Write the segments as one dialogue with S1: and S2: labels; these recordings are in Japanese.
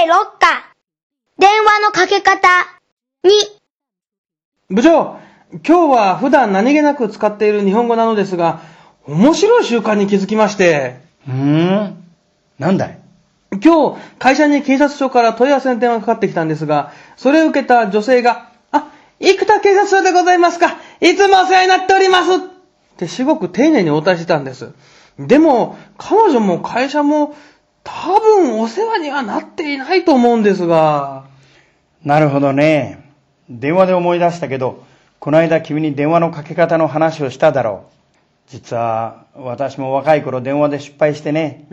S1: 第6課。電話のかけ方。2。
S2: 部長、今日は普段何気なく使っている日本語なのですが、面白い習慣に気づきまして、
S3: うーん？なんだい？
S2: 今日、会社に警察署から問い合わせの電話がかかってきたんですが、それを受けた女性が、あ、生田警察署でございますかいつもお世話になっておりますってすごく丁寧に応対してたんです。でも、彼女も会社も、多分お世話にはなっていないと思うんですが、
S3: なるほどね。電話で思い出したけど、この間君に電話のかけ方の話をしただろう。実は、私も若い頃電話で失敗してね、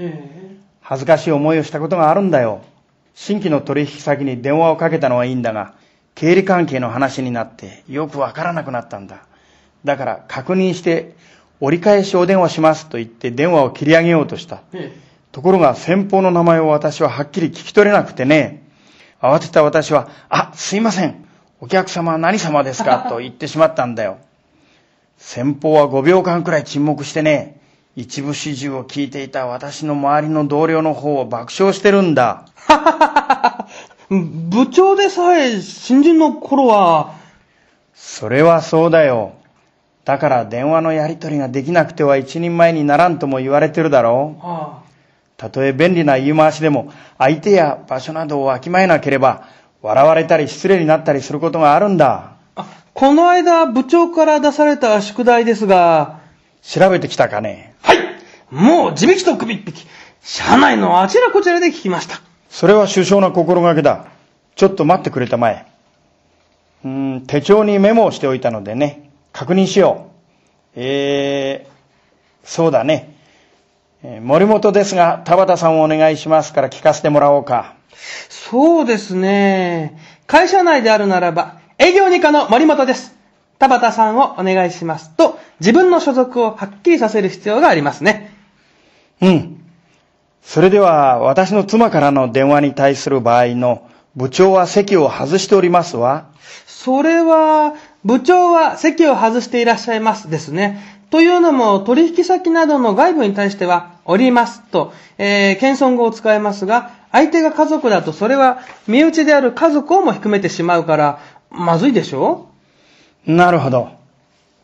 S3: 恥ずかしい思いをしたことがあるんだよ。新規の取引先に電話をかけたのはいいんだが、経理関係の話になってよくわからなくなったんだ。だから確認して、折り返しお電話しますと言って電話を切り上げようとした。ところが先方の名前を私ははっきり聞き取れなくてね、慌てた私は、あ、すいません。お客様は何様ですか？と言ってしまったんだよ。先方は5秒間くらい沈黙してね、一部始終を聞いていた私の周りの同僚の方を爆笑してるんだ。
S2: 部長でさえ新人の頃は、
S3: それはそうだよ。だから電話のやり取りができなくては一人前にならんとも言われてるだろう。
S2: あ
S3: たとえ便利な言い回しでも、相手や場所などをわきまえなければ、笑われたり失礼になったりすることがあるんだ。
S2: あこの間部長から出された宿題ですが、
S3: 調べてきたかね
S2: はいもう地引きと首引き、社内のあちらこちらで聞きました。
S3: それは首相な心がけだ。ちょっと待ってくれたまえ。うーん、手帳にメモをしておいたのでね、確認しよう。えー、そうだね。えー森本ですが、田畑さんをお願いしますから聞かせてもらおうか。
S2: そうですね。会社内であるならば、営業二課の森本です。田畑さんをお願いしますと、自分の所属をはっきりさせる必要がありますね。
S3: うん。それでは、私の妻からの電話に対する場合の、部長は席を外しておりますわ。
S2: それは、部長は席を外していらっしゃいますですね。というのも、取引先などの外部に対しては、おりますと、えー、謙遜語を使いますが、相手が家族だとそれは身内である家族をも含めてしまうから、まずいでしょ？
S3: なるほど。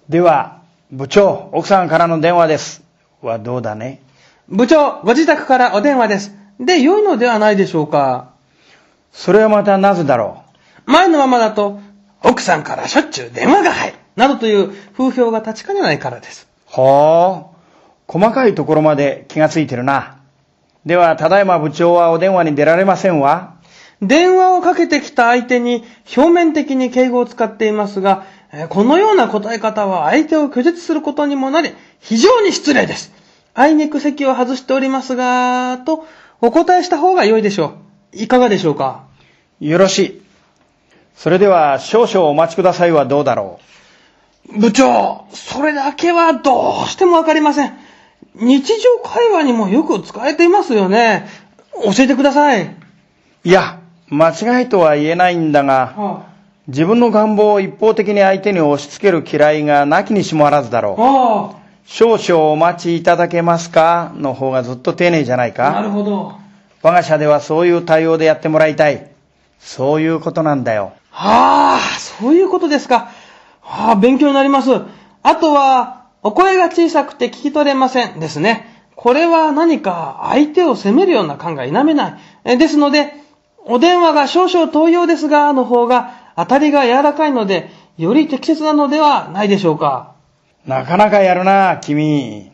S3: では、部長、奥さんからの電話です。はどうだね？
S2: 部長、ご自宅からお電話です。で、良いのではないでしょうか？
S3: それはまたなぜだろ
S2: 前のままだと、奥さんからしょっちゅう電話が入る。などという風評が立ちかねないからです。
S3: う。ほう。細かいところまで気がついてるな。では、ただいま部長はお電話に出られませんわ。
S2: 電話をかけてきた相手に表面的に敬語を使っていますが、えーこのような答え方は相手を拒絶することにもなり、非常に失礼です。あいにく席を外しておりますが、とお答えした方が良いでしょう。いかがでしょうか？
S3: よろしい。それでは、少々お待ちくださいはどうだろ
S2: 部長、それだけはどうしてもわかりません。日常会話にもよく使えていますよね。教えてください。
S3: う。いや、間違いとは言えないんだが、
S2: は
S3: 自分の願望を一方的に相手に押し付ける嫌いがなきにしもあらずだろう。
S2: あ、
S3: 少々お待ちいただけますか？の方がずっと丁寧じゃない
S2: なる
S3: か
S2: ほど。
S3: 我が社ではそういう対応でやってもらいたい。そういうことなんだよ。
S2: ああ、そういうことですか。ああ、勉強になります。あとは、お声が小さくて聞き取れませんですね。これは何か相手を責めるような感が否めない。ですので、お電話が少々遠いようですが、の方が当たりが柔らかいので、より適切なのではないでしょうか。
S3: なかなかやるな、君。